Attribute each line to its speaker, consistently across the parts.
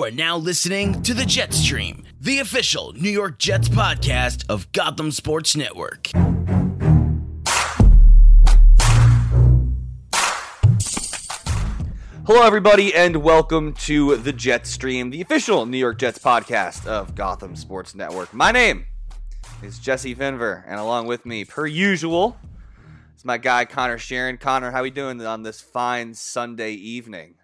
Speaker 1: You are now listening to the Jetstream, the official New York Jets podcast of Gotham Sports Network.
Speaker 2: Hello, everybody, and welcome to the Jetstream, the official New York Jets podcast of Gotham Sports Network. My name is Jesse Finver, and along with me, per usual, is my guy Conor Sharon. Conor, how are we doing on this fine Sunday evening?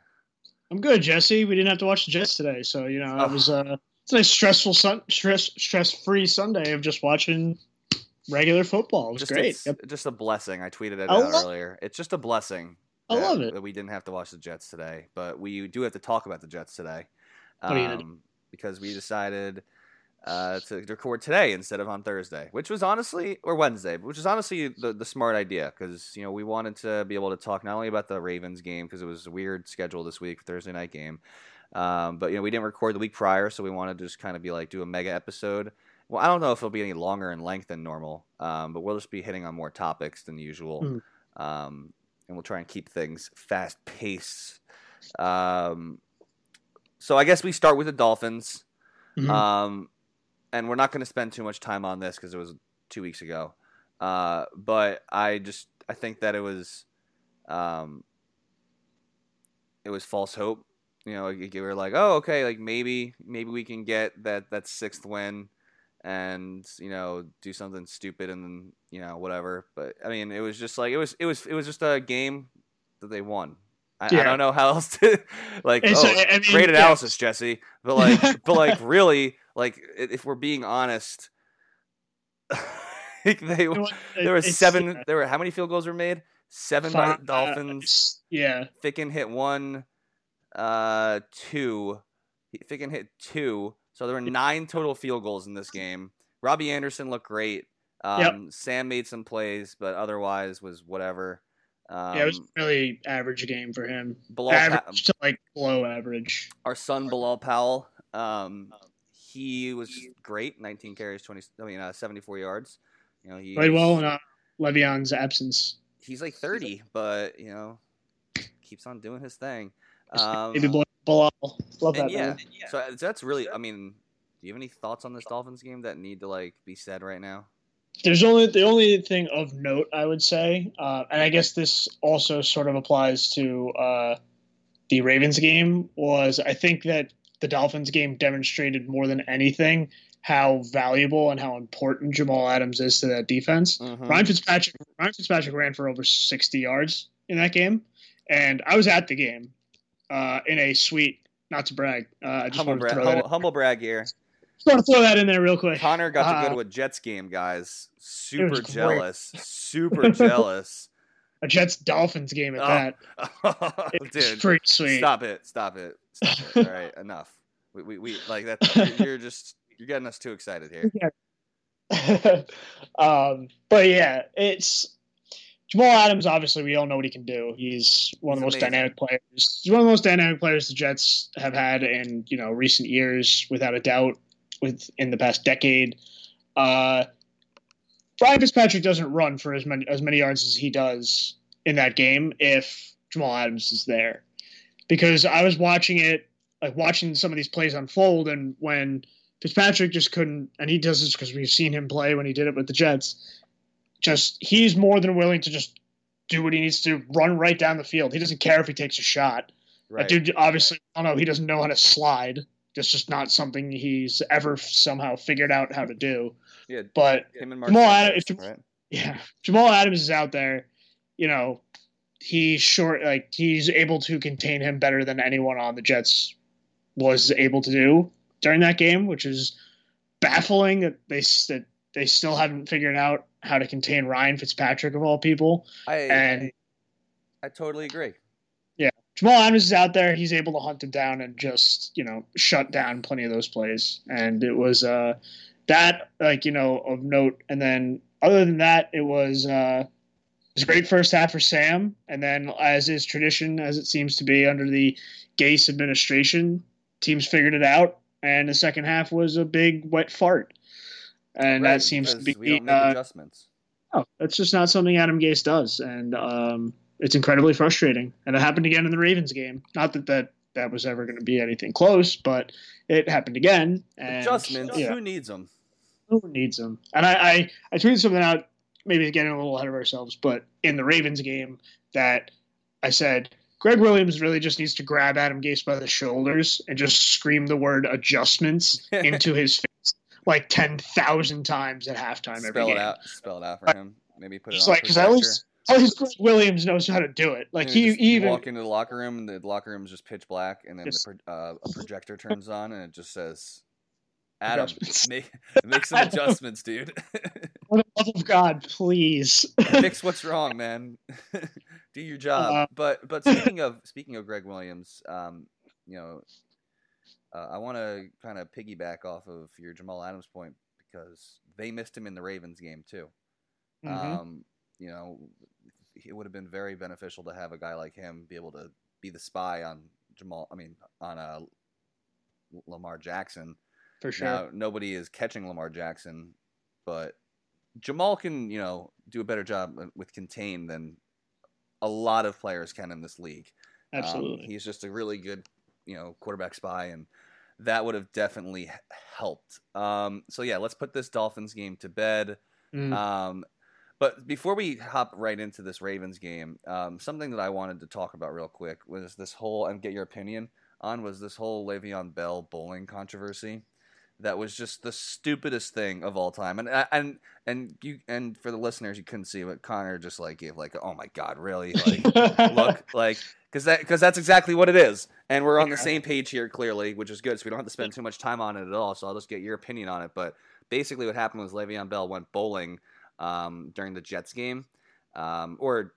Speaker 3: I'm good, Jesse. We didn't have to watch the Jets today, so you know it was uh, it's a nice stressful sun, stress stress free Sunday of just watching regular football. It was
Speaker 2: just,
Speaker 3: great. Yep.
Speaker 2: just a blessing. I tweeted it
Speaker 3: I
Speaker 2: out earlier. It's just a blessing.
Speaker 3: I
Speaker 2: that-
Speaker 3: love it.
Speaker 2: That we didn't have to watch the Jets today, but we do have to talk about the Jets today.
Speaker 3: What are you gonna do?
Speaker 2: Um, because we decided uh, to record today instead of on Thursday, which was honestly or Wednesday, which is honestly the, the smart idea because you know we wanted to be able to talk not only about the Ravens game because it was a weird schedule this week, Thursday night game, um, but you know we didn't record the week prior, so we wanted to just kind of be like do a mega episode. Well, I don't know if it'll be any longer in length than normal, um, but we'll just be hitting on more topics than usual,
Speaker 3: Mhm.
Speaker 2: um, and we'll try and keep things fast paced. Um, so I guess we start with the Dolphins.
Speaker 3: Mhm.
Speaker 2: Um, and we're not going to spend too much time on this because it was two weeks ago. Uh, but I just I think that it was, um, it was false hope. You know, we were like, oh, okay, like maybe maybe we can get that that sixth win, and you know do something stupid and then you know whatever. But I mean, it was just like it was it was it was just a game that they won. I, I don't know how else to like. Oh,
Speaker 3: uh, I mean,
Speaker 2: great
Speaker 3: yeah.
Speaker 2: analysis, Jesse. But like, but like, really, like, if we're being honest, like they
Speaker 3: It
Speaker 2: there were seven.
Speaker 3: yeah,
Speaker 2: There were how many field goals were made? Seven by the Dolphins.
Speaker 3: uh, yeah,
Speaker 2: Ficken hit one, uh, two. Ficken hit two. So there were nine total field goals in this game. Robbie Anderson looked great. Um,
Speaker 3: Yep.
Speaker 2: Sam made some plays, but otherwise was whatever. Um,
Speaker 3: yeah, it was a really average game for him.
Speaker 2: Bilal Pa-
Speaker 3: average to like below average.
Speaker 2: our son Bilal Powell, um, he was great. 19 carries, 20. I mean, uh, 74 yards. You know, he
Speaker 3: Played well in uh, Le'Veon's absence.
Speaker 2: he's like 30, but you know, keeps on doing his thing. Um,
Speaker 3: Maybe Bilal. Bilal. Love that
Speaker 2: yeah,
Speaker 3: man.
Speaker 2: so uh, that's really. I mean, do you have any thoughts on this Dolphins game that need to like be said right now?
Speaker 3: There's only the only thing of note I would say, uh, and I guess this also sort of applies to uh, the Ravens game. Was I think that the Dolphins game demonstrated more than anything how valuable and how important Jamal Adams is to that defense.
Speaker 2: Mhm.
Speaker 3: Ryan Fitzpatrick Ryan Fitzpatrick ran for over 60 yards in that game, and I was at the game uh, in a suite. Not to brag, uh, I just
Speaker 2: Humble, brag, humble, humble brag here.
Speaker 3: Just want to throw that in there real quick.
Speaker 2: Conor got to
Speaker 3: Uh,
Speaker 2: go to a Jets game, guys. Super jealous. Super jealous.
Speaker 3: a Jets Dolphins game at
Speaker 2: Oh,
Speaker 3: that. It's
Speaker 2: Dude,
Speaker 3: pretty sweet.
Speaker 2: Stop it! Stop it! Stop it! All right, enough. We, we, we like that. You're, just you're getting us too excited here.
Speaker 3: um, but yeah, it's Jamal Adams. Obviously, we all know what he can do. He's one of the
Speaker 2: He's
Speaker 3: most
Speaker 2: amazing.
Speaker 3: dynamic players. He's one of the most dynamic players the Jets have had in you know recent years, without a doubt. With in the past decade, uh, Ryan Fitzpatrick doesn't run for as many as many yards as he does in that game if Jamal Adams is there, because I was watching it, like watching some of these plays unfold, and when Fitzpatrick just couldn't, and he does this because we've seen him play when he did it with the Jets. Just he's more than willing to just do what he needs to, run right down the field. He doesn't care if he takes a shot.
Speaker 2: Right.
Speaker 3: That dude obviously, I don't know, he doesn't know how to slide. That's just not something he's ever somehow figured out how to do.
Speaker 2: Yeah.
Speaker 3: But
Speaker 2: Him and Mark
Speaker 3: Jamal Adams-
Speaker 2: right?
Speaker 3: yeah, Jamal Adams is out there. You know, he's short. Like he's able to contain him better than anyone on the Jets was able to do during that game, which is baffling that they that they still haven't figured out how to contain Ryan Fitzpatrick of all people.
Speaker 2: I
Speaker 3: And
Speaker 2: I totally agree.
Speaker 3: Jamal Adams is out there. He's able to hunt him down and just you know shut down plenty of those plays. And it was uh, that like you know of note. And then other than that, it was uh, it was a great first half for Sam. And then as is tradition, as it seems to be under the Gase administration, teams figured it out. And the second half was a big wet fart. And
Speaker 2: Right,
Speaker 3: that seems to be
Speaker 2: we don't make
Speaker 3: uh,
Speaker 2: adjustments.
Speaker 3: Oh, that's just not something Adam Gase does, and um, it's incredibly frustrating. And it happened again in the Ravens game. Not that that that was ever going to be anything close, but it happened again. And,
Speaker 2: Adjustments.
Speaker 3: yeah.
Speaker 2: Who needs them?
Speaker 3: who needs them? And I, I, I tweeted something out, maybe getting a little ahead of ourselves, but in the Ravens game that I said Gregg Williams really just needs to grab Adam Gase by the shoulders and just scream the word adjustments into his face like ten thousand times at halftime every
Speaker 2: Spell it out. Spell it out for him. Maybe put it on
Speaker 3: like because at
Speaker 2: projector.
Speaker 3: At least Gregg Williams knows how to do it. Like he
Speaker 2: just
Speaker 3: even
Speaker 2: walk into the locker room and the locker room is just pitch black, and then
Speaker 3: Just-
Speaker 2: the pro- uh, a projector turns on and it just says, "Adam, make make some adjustments, dude.
Speaker 3: for the love of God, please.
Speaker 2: Fix what's wrong, man. Do your job."
Speaker 3: Uh,
Speaker 2: but but speaking of speaking of Gregg Williams, um, you know, uh, I want to kind of piggyback off of your Jamal Adams point because they missed him in the Ravens game too.
Speaker 3: Mhm.
Speaker 2: Um, you know, it would have been very beneficial to have a guy like him be able to be the spy on Jamal. I mean, on uh, Lamar Jackson.
Speaker 3: for sure.
Speaker 2: Now, nobody is catching Lamar Jackson, but Jamal can, you know, do a better job with contain than a lot of players can in this league. Um,
Speaker 3: Absolutely.
Speaker 2: he's just a really good, you know, quarterback spy, and that would have definitely helped. Um, so yeah, let's put this Dolphins game to bed.
Speaker 3: Mm.
Speaker 2: Um, but before we hop right into this Ravens game, um, something that I wanted to talk about real quick was this whole and get your opinion on was this whole Le'Veon Bell bowling controversy. That was just the stupidest thing of all time, and and and you and for the listeners, you couldn't see, but Conor just like gave like, oh my god, really? Like, look, like because that because that's exactly what it is, and we're on the same page here clearly, which is good. So we don't have to spend too much time on it at all. So I'll just get your opinion on it. But basically, what happened was Le'Veon Bell went bowling um, during the Jets game, um, or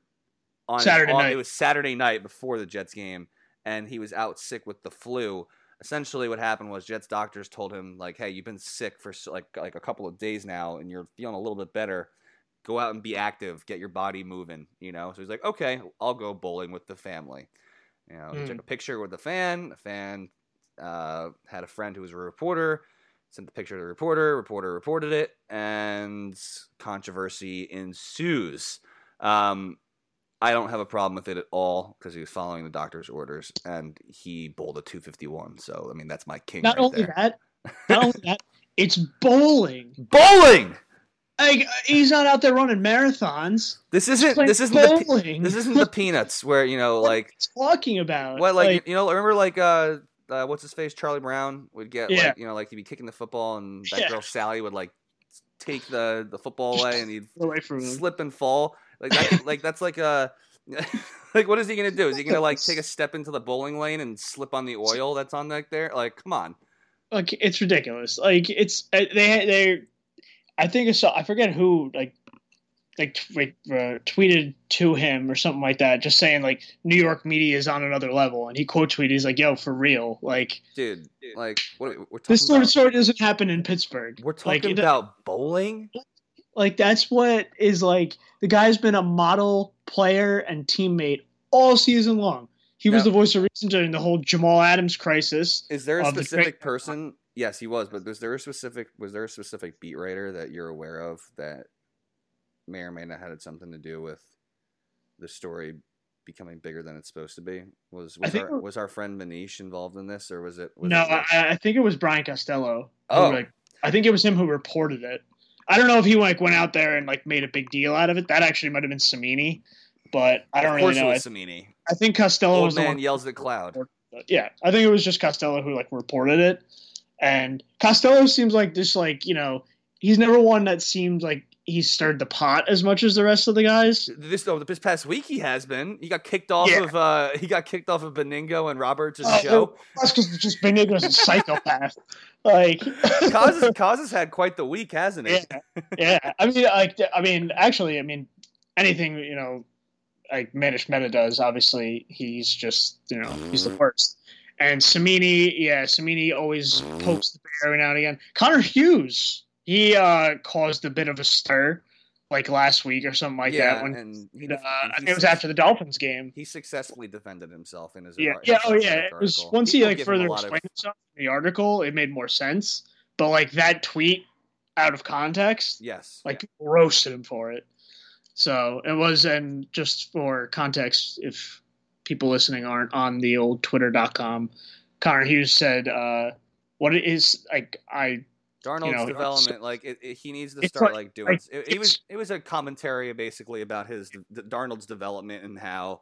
Speaker 2: on
Speaker 3: Saturday
Speaker 2: on-
Speaker 3: night.
Speaker 2: It was Saturday night before the Jets game, and he was out sick with the flu. Essentially, what happened was Jets doctors told him like, "Hey, you've been sick for like like a couple of days now, and you're feeling a little bit better." Go out and be active, get your body moving, you know. So he's like, okay, I'll go bowling with the family. You know, he
Speaker 3: Mm.
Speaker 2: took a picture with the fan. The fan uh, had a friend who was a reporter, sent the picture to the reporter. Reporter reported it, and controversy ensues. Um, I don't have a problem with it at all because he was following the doctor's orders and he bowled a 251. So I mean, that's my king.
Speaker 3: not
Speaker 2: right
Speaker 3: only
Speaker 2: there.
Speaker 3: that, not only that, it's bowling.
Speaker 2: bowling.
Speaker 3: Like he's not out there running marathons.
Speaker 2: This isn't. This isn't. The, this isn't the peanuts where you know,
Speaker 3: What
Speaker 2: like
Speaker 3: are you talking about?
Speaker 2: What like, you know remember like uh, uh what's his face Charlie Brown would get
Speaker 3: Yeah.
Speaker 2: like you know like he'd be kicking the football and that
Speaker 3: Yeah.
Speaker 2: girl Sally would like take the the football away and he'd
Speaker 3: away from him.
Speaker 2: slip and fall like that like that's like a like what is he gonna do is he gonna like take a step into the bowling lane and slip on the oil that's on like there like come on
Speaker 3: like it's ridiculous. Like it's uh, they they I think I saw I forget who like like t- uh, tweeted to him or something like that, just saying like New York media is on another level, and he quote tweeted, he's like, "Yo, for real, like
Speaker 2: dude like what are we, we're talking
Speaker 3: this sort
Speaker 2: about,
Speaker 3: of story doesn't happen in Pittsburgh.
Speaker 2: we're
Speaker 3: like,
Speaker 2: talking
Speaker 3: it-
Speaker 2: about bowling
Speaker 3: like that's what is like the guy's been a model player and teammate all season long. He was the voice of reason during the whole Jamal Adams crisis.
Speaker 2: Is there a
Speaker 3: the
Speaker 2: specific
Speaker 3: great-
Speaker 2: person? Yes, he was. But was there a specific? Was there a specific beat writer that you're aware of that may or may not had something to do with the story becoming bigger than it's supposed to be? Was was our,
Speaker 3: we're-
Speaker 2: was our friend Manish involved in this, or was it? Was
Speaker 3: no,
Speaker 2: it
Speaker 3: I, I think it was Brian Costello. who,
Speaker 2: Oh.
Speaker 3: like, I think it was him who reported it. I don't know if he like went out there and like made a big deal out of it. That actually might have been Cimini, but I don't
Speaker 2: of
Speaker 3: really know.
Speaker 2: it was Cimini.
Speaker 3: I think Costello
Speaker 2: Old
Speaker 3: was the
Speaker 2: man
Speaker 3: one.
Speaker 2: yells at cloud.
Speaker 3: Yeah, I think it was just Costello who like reported it, and Costello seems like this like you know he's never one that seems like he stirred the pot as much as the rest of the guys.
Speaker 2: This oh, this past week he has been. He got kicked off
Speaker 3: Yeah.
Speaker 2: of uh he got kicked off of Benigno and Roberts'
Speaker 3: Oh,
Speaker 2: show.
Speaker 3: That's because just Benigno's a psychopath. Like
Speaker 2: Cause has, had quite the week, hasn't
Speaker 3: yeah,
Speaker 2: it?
Speaker 3: yeah. I mean, like, I mean, actually, I mean, anything you know, like Manish Mehta does. Obviously, he's just you know he's the worst. And Cimini, yeah, Cimini always pokes the bear every now and again. Connor Hughes, he uh, caused a bit of a stir, like last week or something like
Speaker 2: yeah,
Speaker 3: that. When
Speaker 2: and he,
Speaker 3: uh,
Speaker 2: he
Speaker 3: think it was after the Dolphins game.
Speaker 2: He successfully defended himself in his
Speaker 3: Yeah, yeah, oh yeah. It was
Speaker 2: article.
Speaker 3: once he like
Speaker 2: give him a
Speaker 3: further
Speaker 2: lot of-
Speaker 3: explained himself in the article, it made more sense. But like that tweet out of context,
Speaker 2: Yes,
Speaker 3: like people roasted him for it. So it was, and just for context, if people listening aren't on the old Twitter.com, Connor Hughes said, uh, "What it is like I."
Speaker 2: Darnold's
Speaker 3: You know,
Speaker 2: development, like it, it- he needs to start
Speaker 3: like-
Speaker 2: like, doing.
Speaker 3: like,
Speaker 2: it, it was it was a commentary basically about his the, Darnold's development and how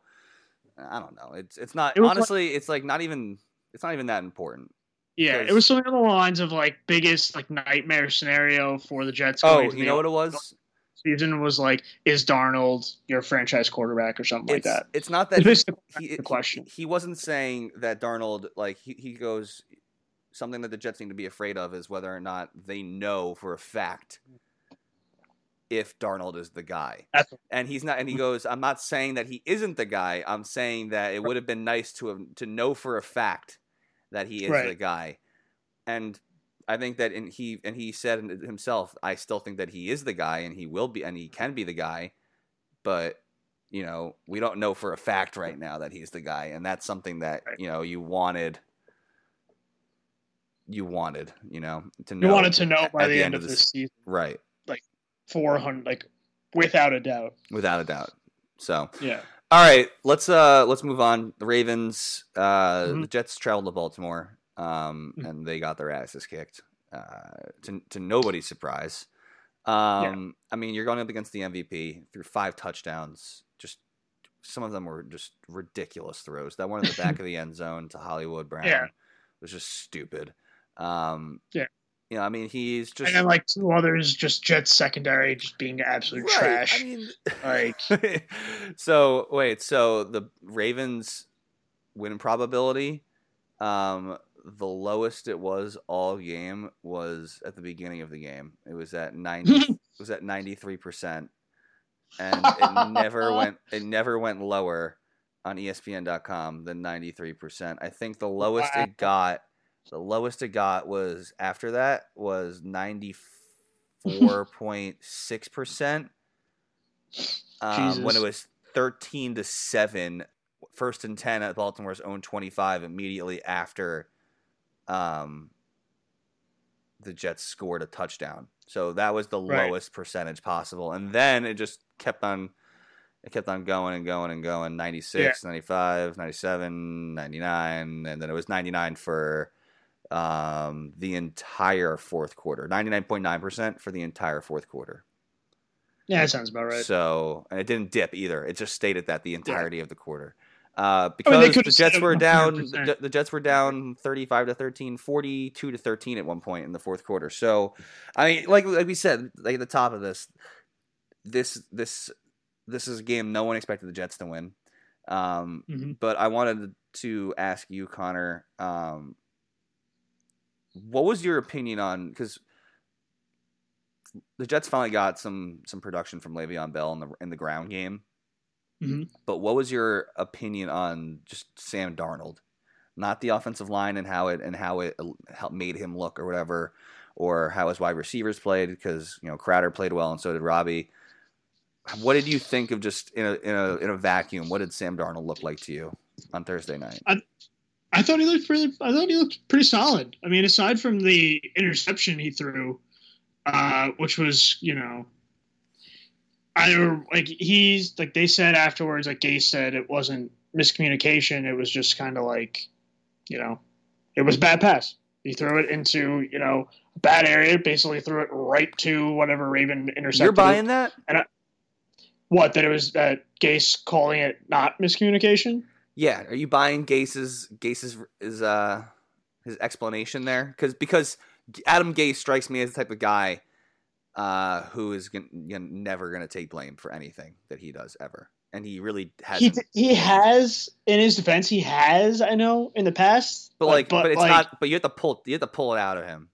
Speaker 2: I don't know. It's it's not
Speaker 3: was like-
Speaker 2: honestly. it's like not even it's not even that important.
Speaker 3: Yeah, it was something on the lines of like biggest like nightmare scenario for the Jets.
Speaker 2: Oh, you know what it was?
Speaker 3: season was like, is Darnold your franchise quarterback or something like that?
Speaker 2: it's not that he,
Speaker 3: the
Speaker 2: he-
Speaker 3: question.
Speaker 2: He, wasn't saying that Darnold like he, he goes something that the Jets need to be afraid of is whether or not they know for a fact if Darnold is the guy.
Speaker 3: That's-
Speaker 2: And he's not and he goes, I'm not saying that he isn't the guy. I'm saying that it would have been nice to have to know for a fact that he is
Speaker 3: Right.
Speaker 2: the guy. And I think that and he and he said himself, I still think that he is the guy and he will be and he can be the guy, but you know, we don't know for a fact right now that he's the guy, and that's something that you know you wanted, you wanted, you know, to
Speaker 3: You
Speaker 2: know.
Speaker 3: wanted to know by
Speaker 2: the
Speaker 3: the,
Speaker 2: end of this-
Speaker 3: season,
Speaker 2: right, Like
Speaker 3: four hundred, like without a doubt.
Speaker 2: without a doubt. So,
Speaker 3: Yeah,
Speaker 2: all right, let's uh let's move on. The Ravens, uh,
Speaker 3: Mhm.
Speaker 2: the Jets traveled to Baltimore, um,
Speaker 3: Mhm.
Speaker 2: and they got their asses kicked, uh, to to nobody's surprise. Um, I mean, you're going up against the MVP through five touchdowns. Just some of them were just ridiculous throws. That one in the back of the end zone to Hollywood Brown
Speaker 3: Yeah.
Speaker 2: was just stupid. Um,
Speaker 3: Yeah.
Speaker 2: you know, I mean, he's just
Speaker 3: and then like two others, just Jets secondary, just being absolute
Speaker 2: Right,
Speaker 3: trash.
Speaker 2: I mean,
Speaker 3: Like-
Speaker 2: so wait, so the Ravens win probability, um, the lowest it was all game was at the beginning of the game. It was at ninety. it was at ninety three percent, and it never went. It never went lower on ESPN.com than ninety three percent. I think the lowest
Speaker 3: Wow.
Speaker 2: it got. The lowest it got was after that was ninety four point six percent. Um, when it was thirteen to seven, first and ten at Baltimore's own twenty five immediately after, um, the Jets scored a touchdown. So that was the
Speaker 3: Right.
Speaker 2: lowest percentage possible, and then it just kept on. It kept on going and going and going 96, 95, 97, 99, and then it was 99 for um, the entire fourth quarter. 99.9% for the entire fourth quarter.
Speaker 3: yeah, that sounds about right.
Speaker 2: So, and it didn't dip either. It just stayed at that the entirety of the quarter. Uh,
Speaker 3: I
Speaker 2: because
Speaker 3: mean,
Speaker 2: the Jets were down,
Speaker 3: 100%.
Speaker 2: the, the Jets were down 35 to 13, 42 to 13 at one point in the fourth quarter. So, I mean, like like we said, like at the top of this, this this this is a game no one expected the Jets to win. Um,
Speaker 3: Mhm.
Speaker 2: but I wanted to ask you, Conor, um, what was your opinion on because the Jets finally got some some production from Le'Veon Bell in the in the ground game.
Speaker 3: Mhm.
Speaker 2: But what was your opinion on just Sam Darnold, not the offensive line and how it and how it how it made him look or whatever, or how his wide receivers played because you know Crowder played well and so did Robbie. What did you think of just in a in a in a vacuum? What did Sam Darnold look like to you on Thursday night?
Speaker 3: I thought he looked pretty. I thought he looked pretty solid. I mean, aside from the interception he threw, uh, which was you know, I like he's like they said afterwards. Like Gase said, it wasn't miscommunication. It was just kind of like, you know, it was bad pass. He threw it into you know a bad area. Basically, threw it right to whatever Raven intercepted.
Speaker 2: You're
Speaker 3: it.
Speaker 2: buying that?
Speaker 3: And what? That it was that Gase calling it not miscommunication.
Speaker 2: Yeah, are you buying Gase's Gase's is uh his explanation there? Because because Adam Gase strikes me as the type of guy uh who is gon- you know, never going to take blame for anything that he does ever, and he really hasn't.
Speaker 3: he has in his defense. He has I know in the past,
Speaker 2: but like, but, it's
Speaker 3: like,
Speaker 2: not. But you have to pull you have to pull it out of him.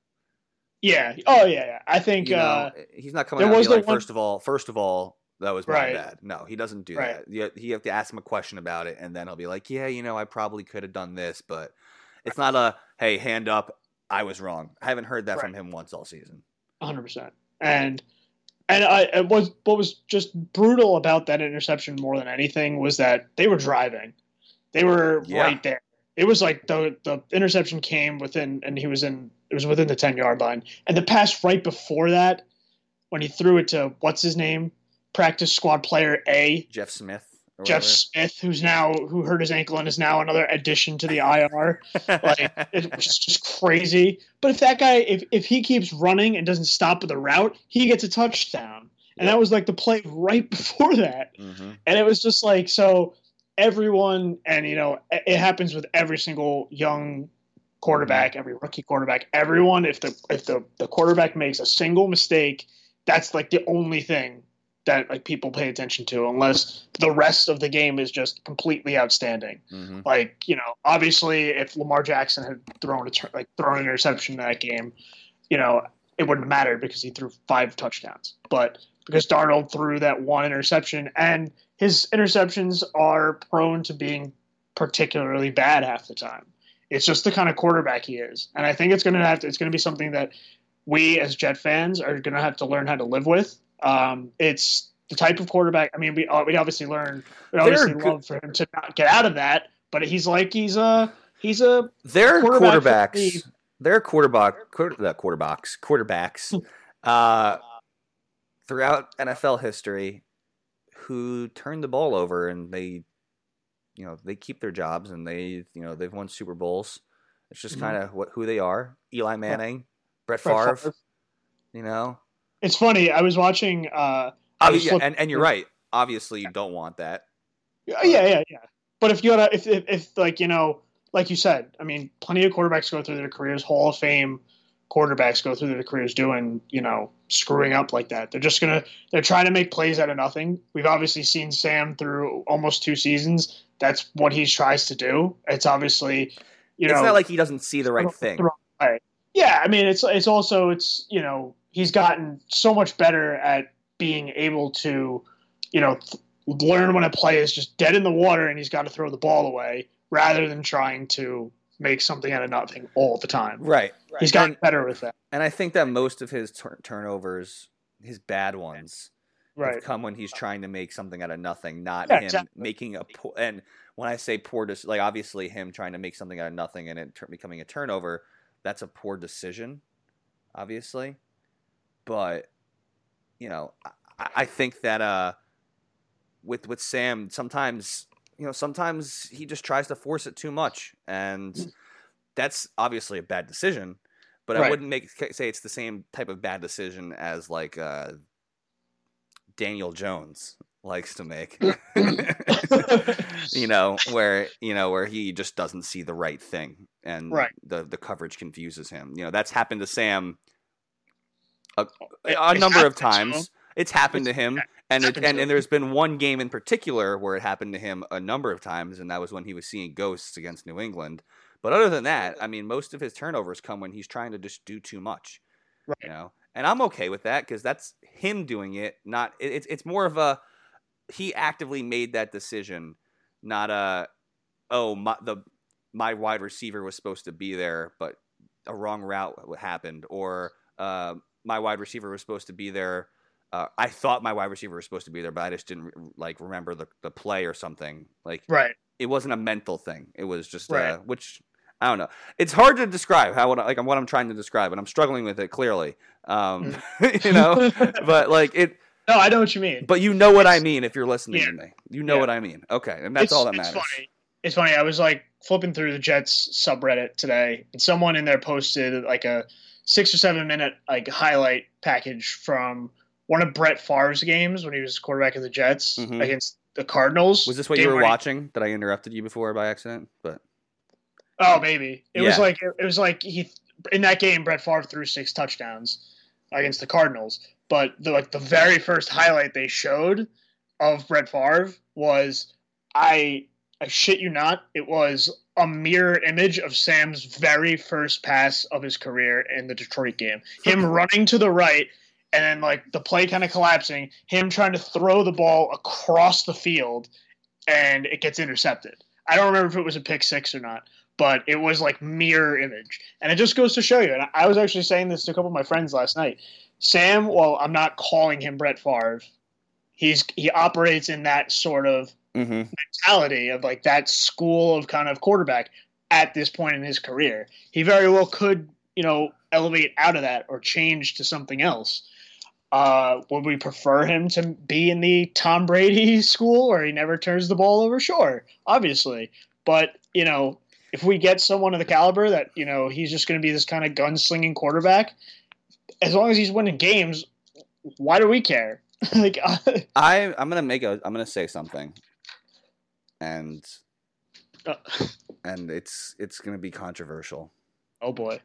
Speaker 3: Yeah. Oh yeah. yeah. I think.
Speaker 2: You know,
Speaker 3: uh,
Speaker 2: he's not coming
Speaker 3: there
Speaker 2: out
Speaker 3: was the
Speaker 2: like,
Speaker 3: one-
Speaker 2: first of all, first of all, that was my
Speaker 3: Right.
Speaker 2: bad. No, he doesn't do
Speaker 3: Right.
Speaker 2: that. You, you have to ask him a question about it, and then he'll be like, yeah, you know, I probably could have done this, but it's not a hey, hand up, I was wrong. I haven't heard that from him once all season.
Speaker 3: hundred percent. And and I it was what was just brutal about that interception more than anything was that they were driving, they were
Speaker 2: Yeah.
Speaker 3: right there. It was like the the interception came within, and he was in. It was within the ten yard line, and the pass right before that, when he threw it to what's his name, practice squad player A.
Speaker 2: Jeff Smith.
Speaker 3: Jeff. Smith, who's now who hurt his ankle and is now another addition to the IR. like it's just crazy. But if that guy, if if he keeps running and doesn't stop with the route, he gets a touchdown. And that was like the play right before that.
Speaker 2: Mhm.
Speaker 3: And it was just like so everyone and you know it it happens with every single young quarterback, every rookie quarterback, everyone if the if the, the quarterback makes a single mistake, that's like the only thing that like people pay attention to unless the rest of the game is just completely outstanding.
Speaker 2: Mhm.
Speaker 3: Like, you know, obviously if Lamar Jackson had thrown a like thrown an interception in that game, you know, it wouldn't have mattered because he threw five touchdowns. But because Darnold threw that one interception and his interceptions are prone to being particularly bad half the time. It's just the kind of quarterback he is. And I think it's going to have to, it's going to be something that we as Jet fans are going to have to learn how to live with. Um, it's the type of quarterback. I mean, we uh, we obviously learn. We obviously love for him to not get out of that, but he's like he's a he's a
Speaker 2: Their
Speaker 3: quarterback
Speaker 2: quarterbacks,
Speaker 3: the-
Speaker 2: their quarterback, quarter, quarterbacks, quarterbacks, uh, throughout NFL history, who turned the ball over and they, you know, they keep their jobs and they, you know, they've won Super Bowls. It's just
Speaker 3: Mhm.
Speaker 2: kind of what who they are. Eli Manning, Brett
Speaker 3: Brett
Speaker 2: Favre,
Speaker 3: Favre.
Speaker 2: you know.
Speaker 3: It's funny. I was watching. Uh, I was
Speaker 2: yeah,
Speaker 3: flipping
Speaker 2: and and you're right. Obviously, you don't want that.
Speaker 3: Yeah, yeah, yeah, yeah. But if you gotta, if, if, if like you know, like you said, I mean, plenty of quarterbacks go through their careers. Hall of Fame quarterbacks go through their careers doing, you know, screwing up like that. They're just gonna, they're trying to make plays out of nothing. We've obviously seen Sam through almost two seasons. That's what he tries to do. It's obviously, you know,
Speaker 2: it's not like he doesn't see the right thing.
Speaker 3: Yeah, I mean, it's it's also it's you know he's gotten so much better at being able to, you know, th- learn when a play is just dead in the water and he's got to throw the ball away rather than trying to make something out of nothing all the time.
Speaker 2: Right.
Speaker 3: He's gotten
Speaker 2: And-
Speaker 3: better with that.
Speaker 2: And I think that most of his tur- turnovers, his bad ones,
Speaker 3: Right.
Speaker 2: have come when he's trying to make something out of nothing, not
Speaker 3: Yeah,
Speaker 2: him
Speaker 3: exactly.
Speaker 2: making a poor. And when I say poor, dis- like obviously him trying to make something out of nothing and it tur- becoming a turnover, that's a poor decision, obviously. But you know, I, I think that uh, with with Sam, sometimes you know, sometimes he just tries to force it too much, and that's obviously a bad decision. But I wouldn't make say it's the same type of bad decision as like uh, Daniel Jones likes to make. you know, where you know where he just doesn't see the right thing, and
Speaker 3: Right.
Speaker 2: the the coverage confuses him. You know, that's happened to Sam a, a number of
Speaker 3: happened to him.
Speaker 2: times. It's happened to him, and it, and, and there's been one game in particular where it happened to him a number of times, and that was when he was seeing ghosts against New England. But other than that, I mean, most of his turnovers come when he's trying to just do too much.
Speaker 3: Right.
Speaker 2: You know, and I'm okay with that because that's him doing it. Not it, it's it's more of a he actively made that decision, not a oh my the my wide receiver was supposed to be there, but a wrong route happened, or uh, my wide receiver was supposed to be there. Uh, I thought my wide receiver was supposed to be there, but I just didn't like remember the, the play or something. Like
Speaker 3: Right.
Speaker 2: it wasn't a mental thing. It was just
Speaker 3: Right.
Speaker 2: uh, which I don't know. It's hard to describe how what, like what I'm trying to describe, and I'm struggling with it clearly. Um, you know, but like it.
Speaker 3: No, I know what you mean.
Speaker 2: But you know what I mean if you're listening
Speaker 3: yeah.
Speaker 2: to me. You know
Speaker 3: Yeah.
Speaker 2: what I mean. Okay, and that's
Speaker 3: it's,
Speaker 2: all that
Speaker 3: it's
Speaker 2: matters.
Speaker 3: Funny. It's funny. I was like flipping through the Jets subreddit today, and someone in there posted like a six or seven minute like highlight package from one of Brett Favre's games when he was quarterback of the Jets
Speaker 2: Mhm.
Speaker 3: against the Cardinals.
Speaker 2: Was this what
Speaker 3: Game
Speaker 2: you were
Speaker 3: winning-
Speaker 2: watching? That I interrupted you before by accident? But
Speaker 3: Oh, maybe it was like it was like he in that game. Brett Favre threw six touchdowns against the Cardinals, but the like the very first highlight they showed of Brett Favre was I I shit you not, it was a mirror image of Sam's very first pass of his career in the Detroit game. Him running to the right and then like the play kind of collapsing, him trying to throw the ball across the field and it gets intercepted. I don't remember if it was a pick six or not, but it was like mirror image. And it just goes to show you. And I was actually saying this to a couple of my friends last night. Sam, well, I'm not calling him Brett Favre. He's he operates in that sort of
Speaker 2: mm-hmm.
Speaker 3: mentality of like that school of kind of quarterback at this point in his career. He very well could, you know, elevate out of that or change to something else. Uh, would we prefer him to be in the Tom Brady school where he never turns the ball over? Sure, obviously. But, you know, if we get someone of the caliber that, you know, he's just going to be this kind of gunslinging quarterback, as long as he's winning games, why do we care? like,
Speaker 2: I I'm gonna make a I'm gonna say something, and
Speaker 3: Uh.
Speaker 2: and it's it's gonna be controversial.
Speaker 3: oh boy.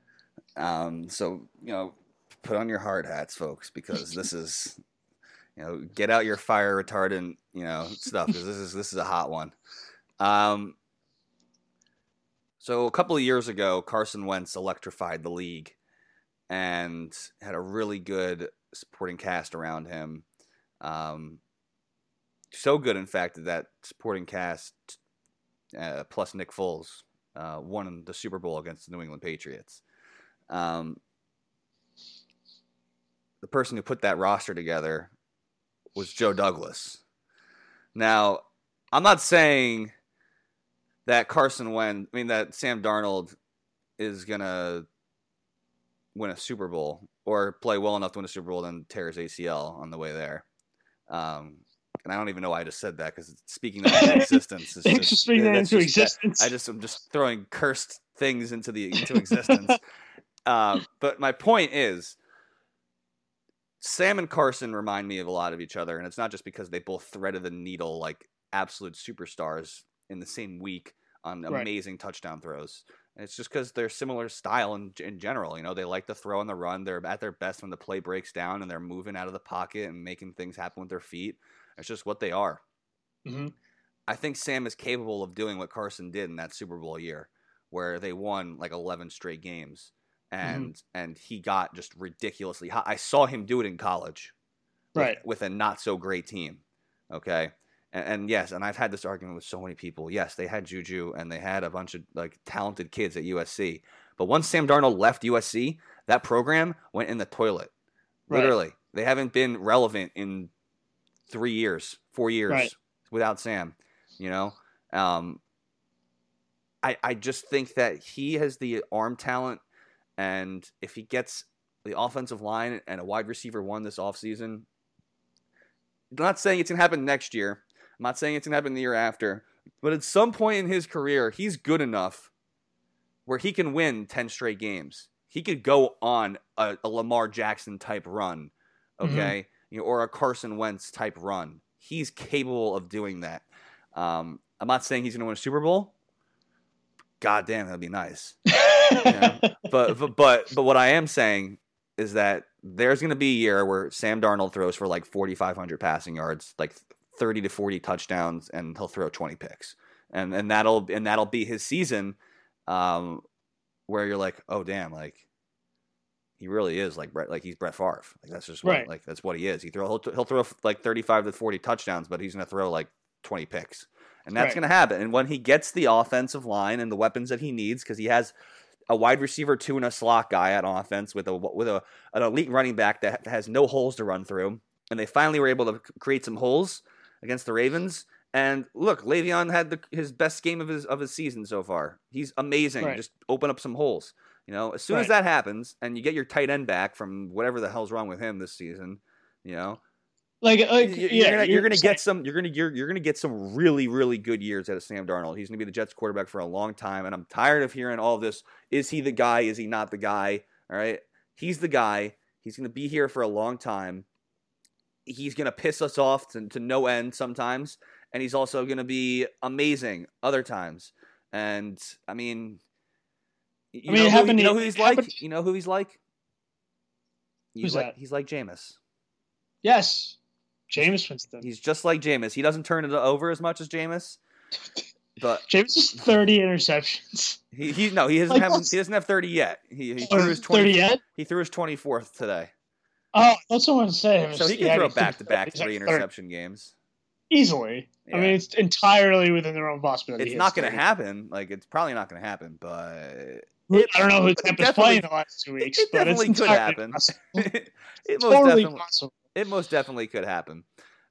Speaker 2: Um, so you know, put on your hard hats, folks, because this is you know get out your fire retardant you know stuff because this is this is a hot one. Um, so a couple of years ago, Carson Wentz electrified the league and had a really good supporting cast around him. Um, so good, in fact, that that supporting cast uh, plus Nick Foles uh, won the Super Bowl against the New England Patriots. Um, the person who put that roster together was Joe Douglas. Now, I'm not saying that Carson Wentz, I mean that Sam Darnold is gonna win a Super Bowl or play well enough to win a Super Bowl, then tear his ACL on the way there. Um, and I don't even know why I just said that because speaking that into existence is just,
Speaker 3: speaking that into
Speaker 2: that-
Speaker 3: existence.
Speaker 2: I just I'm just throwing cursed things into the into existence. uh, but my point is, Sam and Carson remind me of a lot of each other, and it's not just because they both threaded the needle like absolute superstars in the same week on
Speaker 3: Right.
Speaker 2: amazing touchdown throws. And it's just because they're similar style in, in general. You know, they like to throw on the run. They're at their best when the play breaks down and they're moving out of the pocket and making things happen with their feet. It's just what they are.
Speaker 3: Mhm.
Speaker 2: I think Sam is capable of doing what Carson did in that Super Bowl year, where they won like 11 straight games, and and he got just ridiculously high. I saw him do it in college, with-
Speaker 3: Right.
Speaker 2: with a not so great team. Okay. And, and yes, and I've had this argument with so many people. Yes, they had Juju and they had a bunch of like talented kids at USC. But once Sam Darnold left USC, that program went in the toilet.
Speaker 3: Right.
Speaker 2: Literally. They haven't been relevant in three years, four years
Speaker 3: Right.
Speaker 2: without Sam. You know? Um I I just think that he has the arm talent and if he gets the offensive line and a wide receiver one this offseason, I'm not saying it's gonna happen next year. I'm not saying it's gonna happen the year after. But at some point in his career, he's good enough where he can win ten straight games. He could go on a, a Lamar Jackson type run, okay, you know, or a Carson Wentz type run. He's capable of doing that. Um, I'm not saying he's gonna win a Super Bowl. God damn, that'd be nice Yeah. but but but but what I am saying is that there's going to be a year where Sam Darnold throws for like 4,500 passing yards, like 30 to 40 touchdowns, and he'll throw 20 picks, and and that'll and that'll be his season, um, where you're like, oh damn, like he really is like Brett, like he's Brett Favre, like that's just what,
Speaker 3: Right.
Speaker 2: like that's what he is. He throw he'll, he'll throw like 35 to 40 touchdowns, but he's going to throw like 20 picks. And that's
Speaker 3: Right.
Speaker 2: going to happen. And when he gets the offensive line and the weapons that he needs, because he has a wide receiver two and a slot guy at offense with a with a an elite running back that has no holes to run through, and they finally were able to create some holes against the Ravens. And look, Le'Veon had the, his best game of his of his season so far. He's amazing.
Speaker 3: Right.
Speaker 2: Just open up some holes. You know, as soon as that happens, and you get your tight end back from whatever the hell's wrong with him this season, you know,
Speaker 3: like, like
Speaker 2: you're,
Speaker 3: yeah,
Speaker 2: gonna, you're gonna get some. You're gonna you're, you're gonna get some really really good years out of Sam Darnold. He's gonna be the Jets quarterback for a long time, and I'm tired of hearing all this. Is he the guy? Is he not the guy? All right, he's the guy. He's gonna be here for a long time. He's gonna piss us off to, to no end sometimes, and he's also gonna be amazing other times. And I mean, you
Speaker 3: I mean, it
Speaker 2: know, who,
Speaker 3: happened-
Speaker 2: you know who he's like. You know who he's like. He's
Speaker 3: Who's
Speaker 2: like
Speaker 3: that?
Speaker 2: he's like Jameis.
Speaker 3: Yes, Jameis Winston.
Speaker 2: He's just like Jameis. He doesn't turn it over as much as Jameis, but
Speaker 3: James is thirty interceptions.
Speaker 2: he, he no he doesn't
Speaker 3: Like,
Speaker 2: have he doesn't have thirty yet. He, he
Speaker 3: Or
Speaker 2: threw his twenty
Speaker 3: thirty yet?
Speaker 2: he threw his twenty fourth today,
Speaker 3: Oh, that's what I'm saying.
Speaker 2: so he can
Speaker 3: Yeah,
Speaker 2: throw back to back three
Speaker 3: 30
Speaker 2: interception games.
Speaker 3: easily. I mean, it's entirely within their own possibility.
Speaker 2: It's not going to happen. Like it's probably not going to happen, but
Speaker 3: I don't know who
Speaker 2: it
Speaker 3: Tampa's
Speaker 2: definitely-
Speaker 3: playing the last two weeks,
Speaker 2: it
Speaker 3: but it's
Speaker 2: definitely could happen. it most
Speaker 3: totally
Speaker 2: definitely
Speaker 3: possible.
Speaker 2: it most definitely could happen.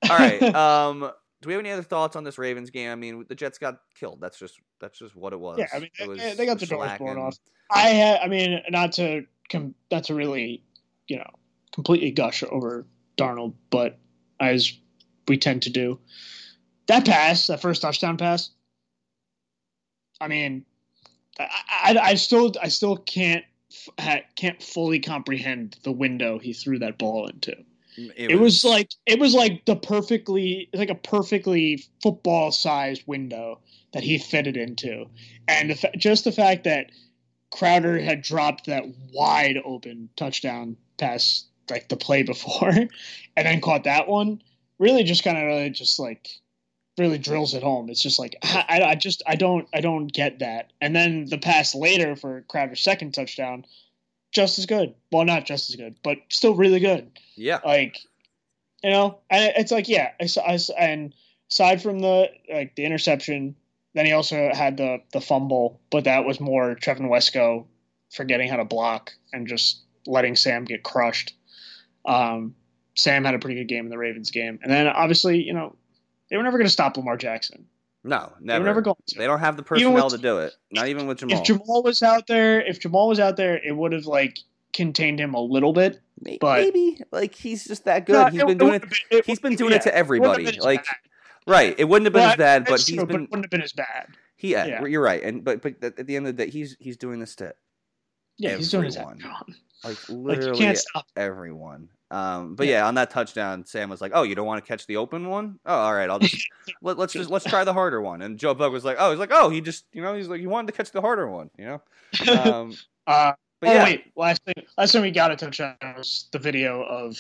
Speaker 2: All right. Um, do we have any other thoughts on this Ravens game? I mean, the Jets got killed. That's just that's just what it was.
Speaker 3: Yeah, I mean,
Speaker 2: It was
Speaker 3: they, they got the doors blown off. I had, I mean, not to com- not to really, you know, completely gush over Darnold, but as we tend to do, that pass, that first touchdown pass. I mean, I, I, I still I still can't can't fully comprehend the window he threw that ball into. It, it was, was, like it was like the perfectly like a perfectly football sized window that he fitted into, and the, just the fact that Crowder had dropped that wide open touchdown pass like the play before, and then caught that one, really just kind of really just like really drills it home. It's just like I, I just I don't I don't get that. And then the pass later for Crowder's second touchdown, just as good. Well, not just as good, but still really good.
Speaker 2: Yeah,
Speaker 3: like you know, and it's like yeah, I, I, and aside from the like the interception, then he also had the the fumble, but that was more Trevon Wesco forgetting how to block and just letting Sam get crushed. Um, Sam had a pretty good game in the Ravens game, and then obviously you know they were never going to stop Lamar Jackson.
Speaker 2: No, never. They never going to. They don't have the personnel with, to do it. Not even with Jamal.
Speaker 3: If Jamal was out there, if Jamal was out there, it would have like contained him a little bit. Maybe, but
Speaker 2: maybe like he's just that good. No, he's been doing it. it he's been doing yeah, it to everybody. Like, right? It wouldn't have been well, as bad, but he's true, been.
Speaker 3: But wouldn't have been as bad.
Speaker 2: He, yeah, yeah, you're right. And but but at the end of the day, he's he's doing this to.
Speaker 3: Yeah, everyone. he's doing this.
Speaker 2: Like literally like, everyone. Um, but yeah. yeah. on that touchdown, Sam was like, "Oh, you don't want to catch the open one? Oh, all right, I'll just let, us just let's try the harder one." And Joe Buck was like, "Oh, he's like, oh, he just you know he's like he wanted to catch the harder one, you know." Um,
Speaker 3: uh, but oh, yeah. wait, last thing, last time we got a touchdown was the video of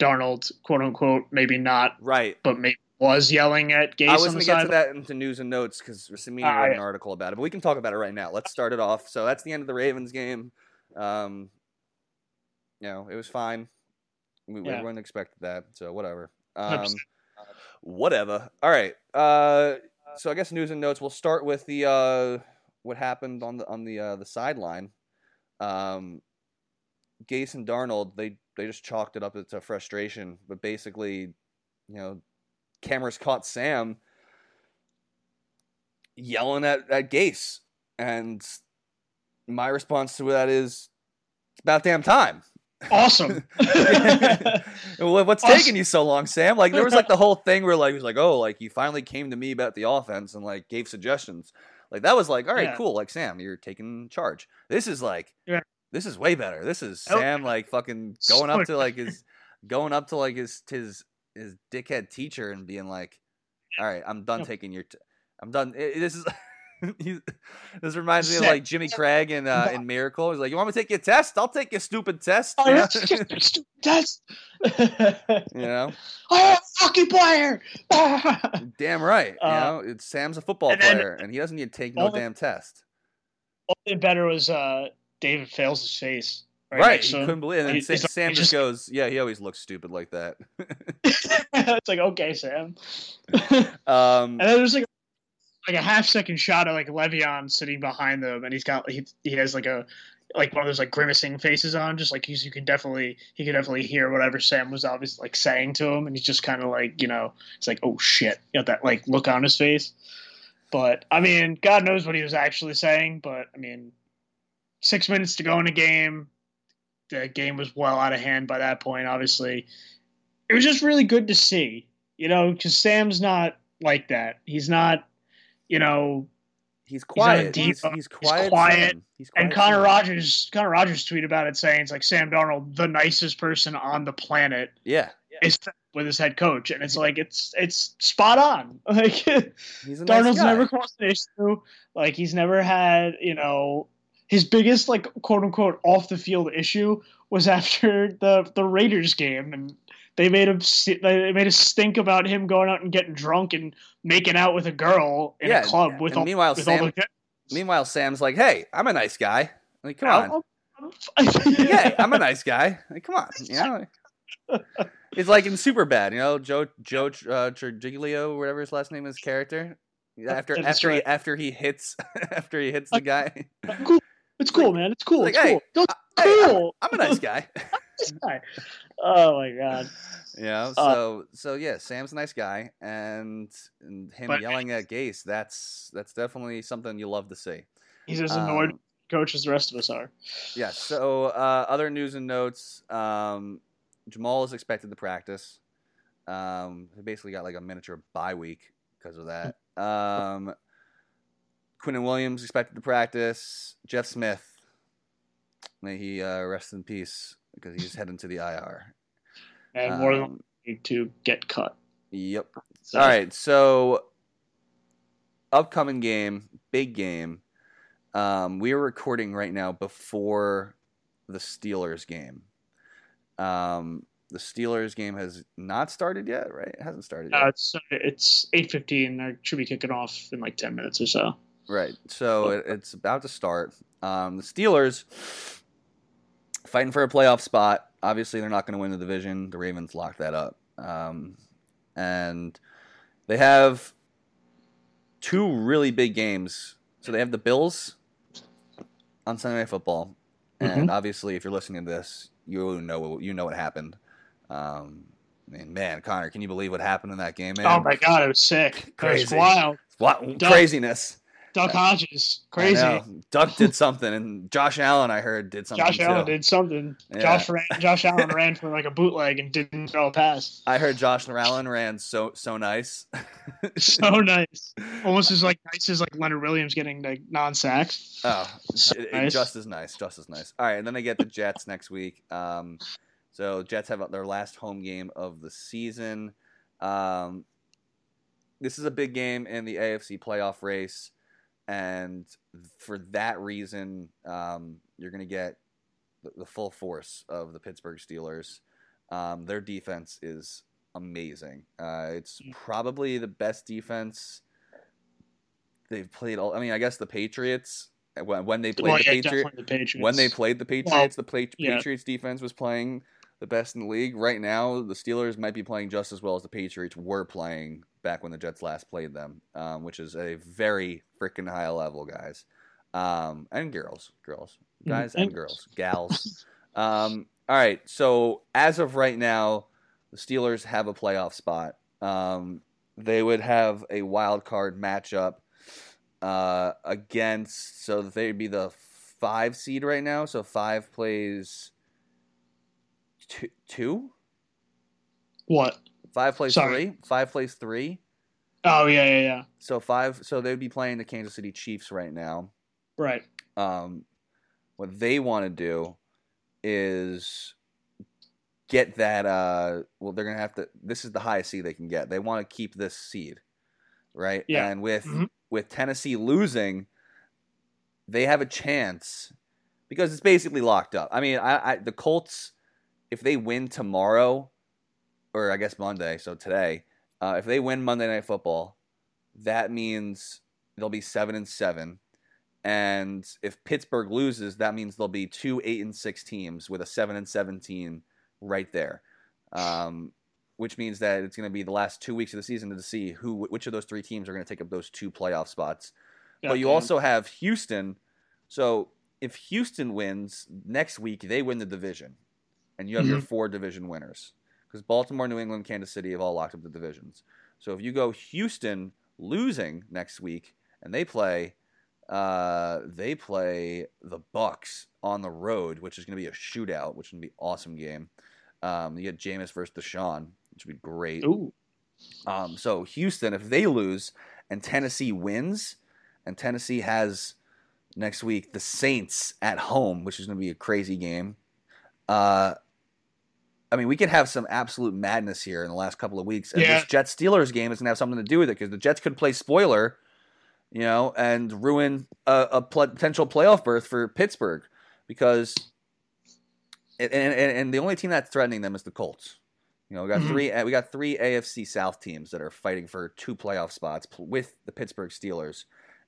Speaker 3: Darnold, quote unquote, maybe not
Speaker 2: right,
Speaker 3: but maybe was yelling at Gase. I
Speaker 2: was going to get to that into news and notes because Cimini uh, wrote an article about it, but we can talk about it right now. Let's start it off. So that's the end of the Ravens game. Um, you know, it was fine. We, yeah. Everyone expected that, so whatever. Um, whatever. All right. Uh, so I guess news and notes. We'll start with the uh, what happened on the on the uh, the sideline. Um, Gase and Darnold they they just chalked it up to frustration, but basically, you know, cameras caught Sam yelling at at Gase, and my response to that is, it's about damn time.
Speaker 3: Awesome.
Speaker 2: What's awesome. taking you so long, Sam? Like there was like the whole thing where like he was like, oh, like you finally came to me about the offense and like gave suggestions. Like that was like, all right, yeah. cool. Like Sam, you're taking charge. This is like, yeah. this is way better. This is oh. Sam like fucking going up to like his, going up to like his his his dickhead teacher and being like, all right, I'm done taking your, t- I'm done. It, this is. this reminds me of like Jimmy Craig in uh, in Miracle. He's like, "You want me to take your test? I'll take your stupid test."
Speaker 3: Oh, yeah. stupid test.
Speaker 2: you know,
Speaker 3: I'm a hockey player.
Speaker 2: damn right. Uh, you know, it's Sam's a football and player, and he doesn't need to take no damn test.
Speaker 3: Only better was uh, David fails his face.
Speaker 2: Right, right. he couldn't believe it. And Sam, Sam just, just goes, "Yeah, he always looks stupid like that."
Speaker 3: it's like, okay, Sam. um, and then there's like like a half second shot of like Le'Veon sitting behind them, and he's got he he has like a like one of those like grimacing faces on, just like he's you can definitely he could definitely hear whatever Sam was obviously like saying to him, and he's just kind of like you know it's like oh shit, you know that like look on his face. But I mean, God knows what he was actually saying. But I mean, six minutes to go in a game, the game was well out of hand by that point. Obviously, it was just really good to see, you know, because Sam's not like that. He's not you know,
Speaker 2: he's quiet. He's, he's, he's, quiet.
Speaker 3: He's quiet. He's quiet. And Connor Rogers, Connor Rogers tweeted about it saying it's like Sam Darnold, the nicest person on the planet.
Speaker 2: Yeah.
Speaker 3: Is with his head coach, and it's like it's it's spot on. Like he's Darnold's nice never caused an issue. Like he's never had you know his biggest like quote unquote off the field issue was after the the Raiders game, and they made him they made a stink about him going out and getting drunk and making out with a girl in yeah, a club with all,
Speaker 2: meanwhile
Speaker 3: with
Speaker 2: Sam, all the meanwhile Sam's like, "Hey, I'm a nice guy. Like, come on, yeah, I'm a nice guy. Like, come on, you know." it's like in Superbad, you know, Joe Joe uh, Trigilio, whatever his last name is, character. After after he, after he hits after he hits the guy.
Speaker 3: Cool. It's cool, man. It's cool. It's, like, cool. Hey,
Speaker 2: cool. I, I'm, I'm a nice guy.
Speaker 3: Nice guy. Oh my god.
Speaker 2: Yeah. Uh, so uh, so yeah, Sam's a nice guy, and, and him yelling at Gase, that's that's definitely something you love to see.
Speaker 3: He's as annoyed um, coach as the rest of us are.
Speaker 2: Yeah. So uh, other news and notes. Um, Jamal is expected to practice. Um, they basically got like a miniature bye week because of that. Um, Quinnen Williams expected to practice. Jeff Smith, may he uh, rest in peace because he's heading to the IR.
Speaker 3: And more than
Speaker 2: Um,
Speaker 3: likely to get cut.
Speaker 2: Yep.
Speaker 3: So,
Speaker 2: All right, so upcoming game, big game. Um, we are recording right now before the Steelers game. Um, the Steelers game has not started yet, right? It hasn't started yet.
Speaker 3: Uh, it's it's eight fifteen. I should be kicking off in like ten minutes or so.
Speaker 2: Right. So it, it's about to start. Um, the Steelers fighting for a playoff spot. Obviously, they're not going to win the division. The Ravens locked that up. Um, and they have two really big games. So they have the Bills on Sunday Night Football, and obviously, if you're listening to this, you know you know what happened. Um, I mean, man, Conor, can you believe what happened in that game, man?
Speaker 3: Oh my god, it was sick. It was
Speaker 2: Crazy.
Speaker 3: wild.
Speaker 2: What craziness!
Speaker 3: Duck Hodges, crazy.
Speaker 2: Duck did something, and Josh Allen, I heard, did something
Speaker 3: Josh
Speaker 2: too.
Speaker 3: Allen did something.
Speaker 2: Yeah.
Speaker 3: Josh ran, Josh Allen ran for like a bootleg and didn't throw a pass.
Speaker 2: I heard Josh Allen ran so so nice.
Speaker 3: So nice, almost as like nice as like Leonard Williams getting like non sacks.
Speaker 2: oh,
Speaker 3: So
Speaker 2: it-
Speaker 3: nice.
Speaker 2: just as nice, just as nice. All right, and then they get the Jets next week. Um, so Jets have their last home game of the season. Um, this is a big game in the AFC playoff race, and for that reason, um, you're going to get the, the full force of the Pittsburgh Steelers. Um, their defense is amazing. Uh, it's probably the best defense they've played. All I mean, I guess the Patriots when, when they played
Speaker 3: Well,
Speaker 2: the
Speaker 3: yeah,
Speaker 2: Patriots
Speaker 3: the Patriots.
Speaker 2: when they played the Patriots, the Pla-
Speaker 3: yeah.
Speaker 2: Patriots defense was playing the best in the league. Right now, the Steelers might be playing just as well as the Patriots were playing back when the Jets last played them, um, which is a very freaking high level, guys, um, and girls, girls,
Speaker 3: Mhm.
Speaker 2: guys, and girls, gals. um, all right, so as of right now, the Steelers have a playoff spot. Um, they would have a wild card matchup uh, against, so that they'd be the five seed right now. So five plays two, two?
Speaker 3: what?
Speaker 2: Five plays
Speaker 3: Sorry.
Speaker 2: three, five plays three.
Speaker 3: Oh yeah, yeah, yeah.
Speaker 2: So five, so they'd be playing the Kansas City Chiefs right now.
Speaker 3: Right.
Speaker 2: um, what they want to do is get that. Uh, well, they're gonna have to. This is the highest seed they can get. They want to keep this seed, right?
Speaker 3: Yeah.
Speaker 2: And with
Speaker 3: Mhm.
Speaker 2: with Tennessee losing, they have a chance because it's basically locked up. I mean, I, I the Colts, if they win tomorrow, or I guess Monday, so today, uh, if they win Monday Night Football, that means they'll be seven and seven. And if Pittsburgh loses, that means there'll be two eight and six teams with a seven and seventeen right there, um, which means that it's going to be the last two weeks of the season to see who which of those three teams are going to take up those two playoff spots. but you
Speaker 3: Goddamn.
Speaker 2: also have Houston. So if Houston wins next week, they win the division, and you have your four division winners because Baltimore, New England, Kansas City have all locked up the divisions. So if you go Houston losing next week, and they play, uh, they play the Bucs on the road, which is going to be a shootout, which is going to be an awesome game. Um, you get Jameis versus Deshaun, which would be great.
Speaker 3: Ooh.
Speaker 2: Um, so Houston, if they lose and Tennessee wins, and Tennessee has next week the Saints at home, which is going to be a crazy game. Uh, I mean, we could have some absolute madness here in the last couple of weeks, and
Speaker 3: Yeah.
Speaker 2: this Jets Steelers game is going to have something to do with it because the Jets could play spoiler, you know, and ruin a, a pl- potential playoff berth for Pittsburgh because, and, and and the only team that's threatening them is the Colts. You know, we got
Speaker 3: Mhm.
Speaker 2: three. We got three AFC South teams that are fighting for two playoff spots with the Pittsburgh Steelers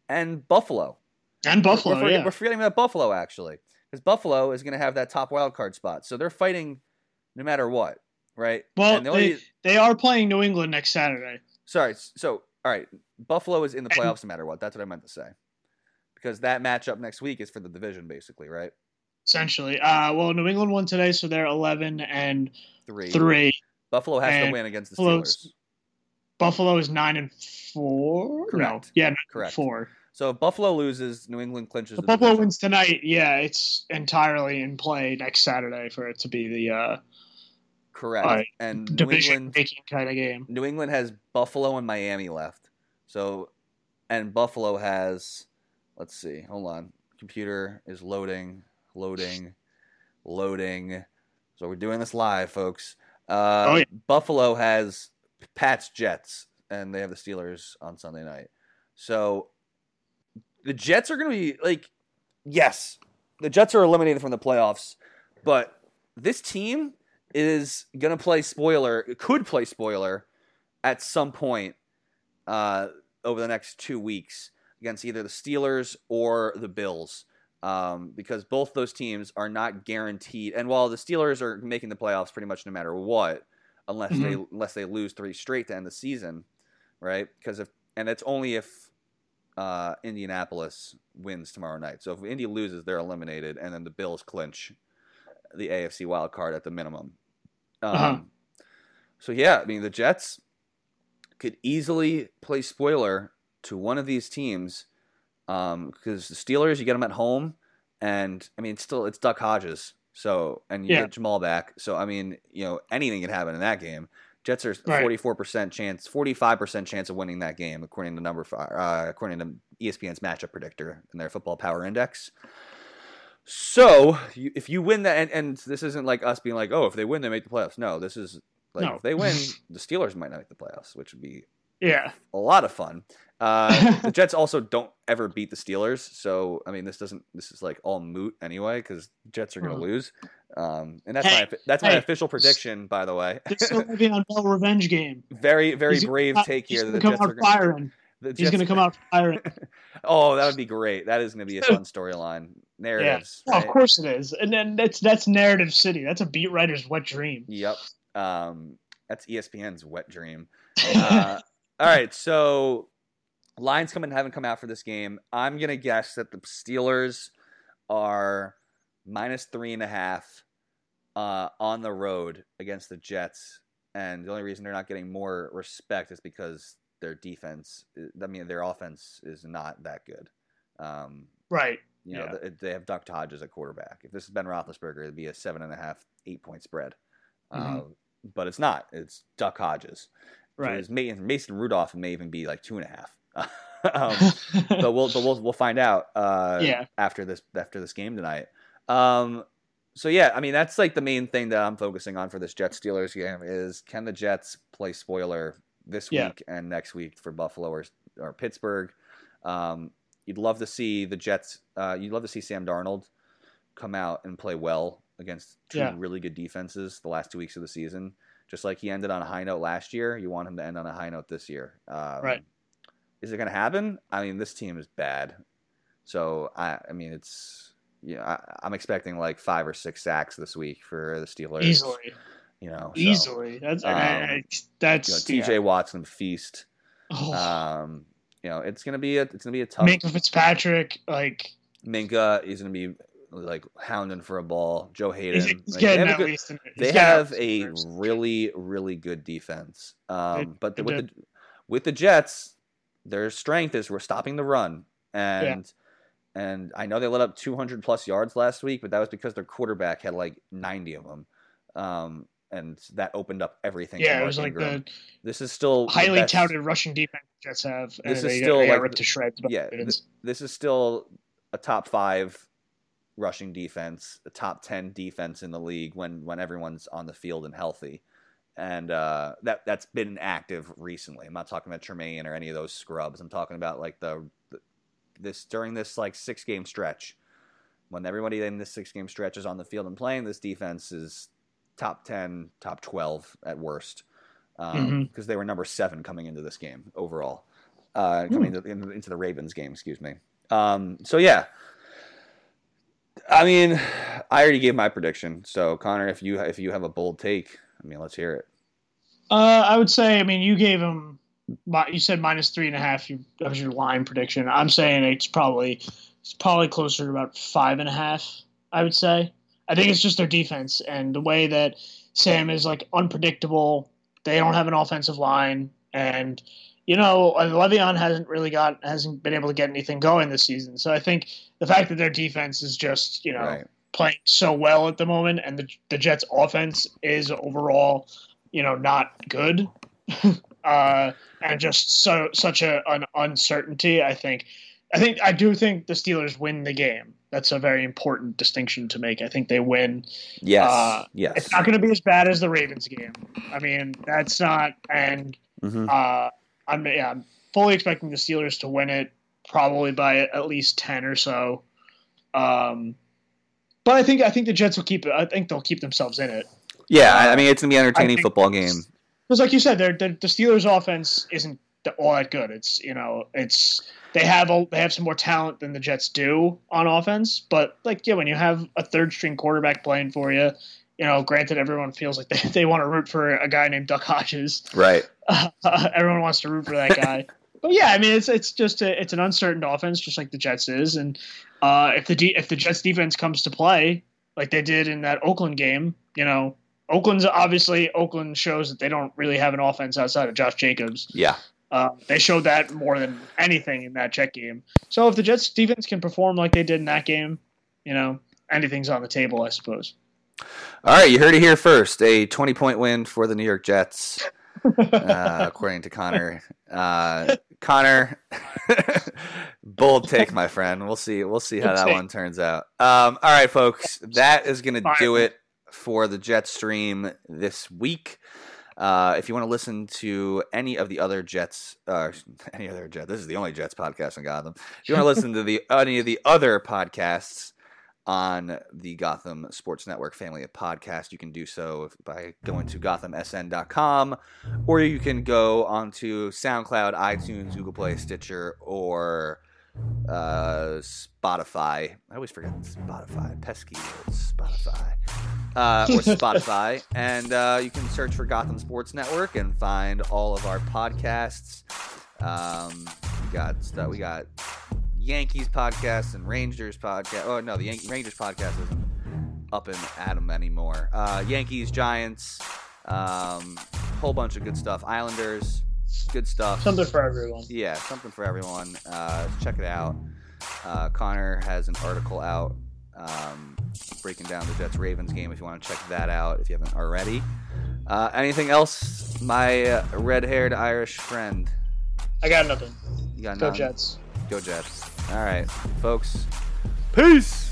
Speaker 2: and Buffalo.
Speaker 3: And Buffalo,
Speaker 2: We're, forget-
Speaker 3: yeah.
Speaker 2: we're forgetting about Buffalo actually, because Buffalo is going to have that top wild card spot, so they're fighting no matter what, right?
Speaker 3: Well,
Speaker 2: And the
Speaker 3: they, they are playing New England next Saturday.
Speaker 2: sorry. So all right, Buffalo is in the
Speaker 3: And-
Speaker 2: playoffs no matter what. That's what I meant to say, because that matchup next week is for the division, basically, right?
Speaker 3: Essentially, uh, well, New England won today, so they're eleven and
Speaker 2: Three.
Speaker 3: three.
Speaker 2: Buffalo has to win against the
Speaker 3: Buffalo's-
Speaker 2: Steelers.
Speaker 3: Buffalo is nine and four. No,
Speaker 2: Correct.
Speaker 3: yeah,
Speaker 2: Correct.
Speaker 3: four.
Speaker 2: So if Buffalo loses, New England clinches.
Speaker 3: If Buffalo
Speaker 2: division.
Speaker 3: wins tonight, yeah, it's entirely in play next Saturday for it to be the uh,
Speaker 2: Correct.
Speaker 3: Right.
Speaker 2: And New
Speaker 3: division
Speaker 2: England,
Speaker 3: kind of game.
Speaker 2: New England has Buffalo and Miami left. So, and Buffalo has, let's see, hold on. Computer is loading, loading, loading. So we're doing this live, folks. Uh,
Speaker 3: Oh, yeah.
Speaker 2: Buffalo has Pats Jets, and they have the Steelers on Sunday night. So the Jets are going to be like, yes, the Jets are eliminated from the playoffs, but this team is going to play spoiler, could play spoiler at some point uh, over the next two weeks against either the Steelers or the Bills. Um, because both those teams are not guaranteed, and while the Steelers are making the playoffs pretty much no matter what, unless they unless they lose three straight to end the season, right? Because if and it's only if uh, Indianapolis wins tomorrow night. So if Indy loses, they're eliminated, and then the Bills clinch the AFC wild card at the minimum. Um,
Speaker 3: Uh-huh.
Speaker 2: So yeah, I mean the Jets could easily play spoiler to one of these teams because the Steelers, you get them at home, and I mean, it's still it's Duck Hodges, so and you
Speaker 3: Yeah.
Speaker 2: get Jamal back, so I mean, you know, anything can happen in that game. Jets are forty four percent chance, forty five percent chance of winning that game, according to number five, uh, according to ESPN's matchup predictor in their Football Power Index. So you, if you win that, and, and this isn't like us being like, oh, if they win, they make the playoffs. No, this is like
Speaker 3: No.
Speaker 2: if they win, the Steelers might not make the playoffs, which would be
Speaker 3: Yeah.
Speaker 2: a lot of fun. Uh, the Jets also don't ever beat the Steelers, so I mean, this doesn't. This is like all moot anyway because Jets are going to
Speaker 3: Mhm.
Speaker 2: lose, um, and that's
Speaker 3: Hey,
Speaker 2: my that's my official prediction, by the way.
Speaker 3: They're still living on Bell revenge game.
Speaker 2: very very
Speaker 3: He's gonna
Speaker 2: brave
Speaker 3: come
Speaker 2: take
Speaker 3: He's
Speaker 2: here.
Speaker 3: going
Speaker 2: that
Speaker 3: to
Speaker 2: The
Speaker 3: come
Speaker 2: Jets are
Speaker 3: out
Speaker 2: gonna,
Speaker 3: firing. He's going to come out firing.
Speaker 2: oh, that would be great. That is going to be a fun storyline. Narratives.
Speaker 3: Oh, of course it is. And then that's that's narrative city. That's a beat writer's wet dream.
Speaker 2: Yep. Um, that's ESPN's wet dream. Uh, all right, so lines come in haven't come out for this game. I'm gonna guess that the Steelers are minus three and a half uh, on the road against the Jets, and the only reason they're not getting more respect is because their defense. I mean, their offense is not that good. Um,
Speaker 3: Right.
Speaker 2: You know,
Speaker 3: Yeah.
Speaker 2: they have Duck Hodges at quarterback. If this is Ben Roethlisberger, it'd be a seven and a half, eight point spread.
Speaker 3: Mhm.
Speaker 2: Uh, but it's not. It's Duck Hodges.
Speaker 3: Right.
Speaker 2: Mason, Mason Rudolph may even be like two and a half. um, but we'll but we'll we'll find out. Uh,
Speaker 3: Yeah.
Speaker 2: After this after this game tonight. Um. So yeah, I mean that's like the main thing that I'm focusing on for this Jets Steelers game is can the Jets play spoiler this
Speaker 3: Yeah.
Speaker 2: week and next week for Buffalo or or Pittsburgh. Um, you'd love to see the Jets. Uh, you'd love to see Sam Darnold come out and play well against two
Speaker 3: Yeah.
Speaker 2: really good defenses the last two weeks of the season. Just like he ended on a high note last year, you want him to end on a high note this year. Um,
Speaker 3: Right.
Speaker 2: Is it going to happen? I mean, this team is bad. So I, I mean, it's you know, I, I'm expecting like five or six sacks this week for the Steelers.
Speaker 3: Easily.
Speaker 2: you know, so,
Speaker 3: Easily. That's
Speaker 2: um,
Speaker 3: I- I-
Speaker 2: You
Speaker 3: that's
Speaker 2: know, T.J.
Speaker 3: yeah.
Speaker 2: Watson feast.
Speaker 3: Oh,
Speaker 2: Um, you know, it's gonna be a it's gonna be a tough.
Speaker 3: Minkah Fitzpatrick, like
Speaker 2: Minkah is gonna be like hounding for a ball. Joe Haden.
Speaker 3: he's, he's
Speaker 2: like,
Speaker 3: getting
Speaker 2: they have, a good,
Speaker 3: least.
Speaker 2: they have a really really good defense. Um,
Speaker 3: They-
Speaker 2: but the, with the with the Jets, their strength is we're stopping the run, and and I know they let up 200 plus yards last week, but that was because their quarterback had like 90 of them. Um, and that opened up everything.
Speaker 3: Yeah, it was like
Speaker 2: Ingram.
Speaker 3: the
Speaker 2: this is still
Speaker 3: highly
Speaker 2: best-
Speaker 3: touted rushing defense Jets have, and
Speaker 2: This is
Speaker 3: they,
Speaker 2: still like
Speaker 3: ripped to shreds.
Speaker 2: yeah,
Speaker 3: Ravens.
Speaker 2: this is still a top five rushing defense, a top ten defense in the league when when everyone's on the field and healthy, and uh, that that's been active recently. I'm not talking about Tremaine or any of those scrubs. I'm talking about like the, the this during this like six game stretch when everybody in this six game stretch is on the field and playing. This defense is top ten, top twelve at worst because
Speaker 3: Mhm.
Speaker 2: they were number seven coming into this game overall uh, coming into, into the Ravens game. Excuse me. Um, so yeah, I mean, I already gave my prediction. So Conor, if you if you have a bold take, I mean, let's hear it.
Speaker 3: Uh, I would say, I mean, you gave him, you said minus three and a half. You, that was your line prediction. I'm saying it's probably, it's probably closer to about five and a half. I would say. I think it's just their defense and the way that Sam is like unpredictable. They don't have an offensive line, and you know, Le'Veon hasn't really got hasn't been able to get anything going this season. So I think the fact that their defense is just you know
Speaker 2: Right.
Speaker 3: playing so well at the moment, and the the Jets' offense is overall, you know, not good, uh, and just so such a an uncertainty. I think, I think I do think the Steelers win the game. That's a very important distinction to make. I think they win.
Speaker 2: Yes.
Speaker 3: Uh,
Speaker 2: yes.
Speaker 3: It's not going to be as bad as the Ravens game. I mean, that's not, and
Speaker 2: Mhm.
Speaker 3: uh, I'm yeah, I'm fully expecting the Steelers to win it, probably by at least ten or so. Um, but I think I think the Jets will keep it. I think they'll keep themselves in it
Speaker 2: Yeah, I I mean it's gonna be an entertaining football game.
Speaker 3: because, like you said, they're, they're, the Steelers' offense isn't all that good. It's you know, it's they have a, they have some more talent than the Jets do on offense. But like yeah, when you have a third string quarterback playing for you, you know, granted everyone feels like they, they want to root for a guy named Duck Hodges.
Speaker 2: Right.
Speaker 3: everyone wants to root for that guy. but yeah, I mean, it's it's just a, it's an uncertain offense, just like the Jets is. And uh, if the de- if the Jets defense comes to play like they did in that Oakland game, you know, Oakland's obviously Oakland shows that they don't really have an offense outside of Josh Jacobs.
Speaker 2: Yeah.
Speaker 3: Uh, they showed that more than anything in that check game. So if the Jets defense can perform like they did in that game, you know, anything's on the table, I suppose.
Speaker 2: All right, you heard it here first. A 20 point win for the New York Jets, uh, according to Conor. Uh, Conor, bold take, my friend. We'll see. We'll see how that one turns out. Um, all right, folks, that is going to do it for the Jets Stream this week. Uh, if you want to listen to any of the other Jets, uh, any other Jets, this is the only Jets podcast in Gotham. If you want to listen to the any of the other podcasts on the Gotham Sports Network family of podcasts, you can do so by going to gothamsn.com, or you can go onto SoundCloud, iTunes, Google Play, Stitcher, or uh, Spotify. I always forget Spotify. Pesky Spotify. Uh, or Spotify. and uh, you can search for Gotham Sports Network and find all of our podcasts. Um, we got stuff. We got Yankees podcast and Rangers podcast. Oh no, the Yan- Rangers podcast isn't up and at 'em anymore. Uh, Yankees, Giants, um, whole bunch of good stuff. Islanders, good stuff.
Speaker 3: Something for everyone.
Speaker 2: Yeah, something for everyone. Uh, check it out. Uh, Conor has an article out um, breaking down the Jets Ravens game if you want to check that out if you haven't already. Uh, anything else, my uh, red haired Irish friend?
Speaker 3: I got nothing.
Speaker 2: You got
Speaker 3: Go
Speaker 2: none?
Speaker 3: Jets.
Speaker 2: Go Jets. All right, folks. Peace.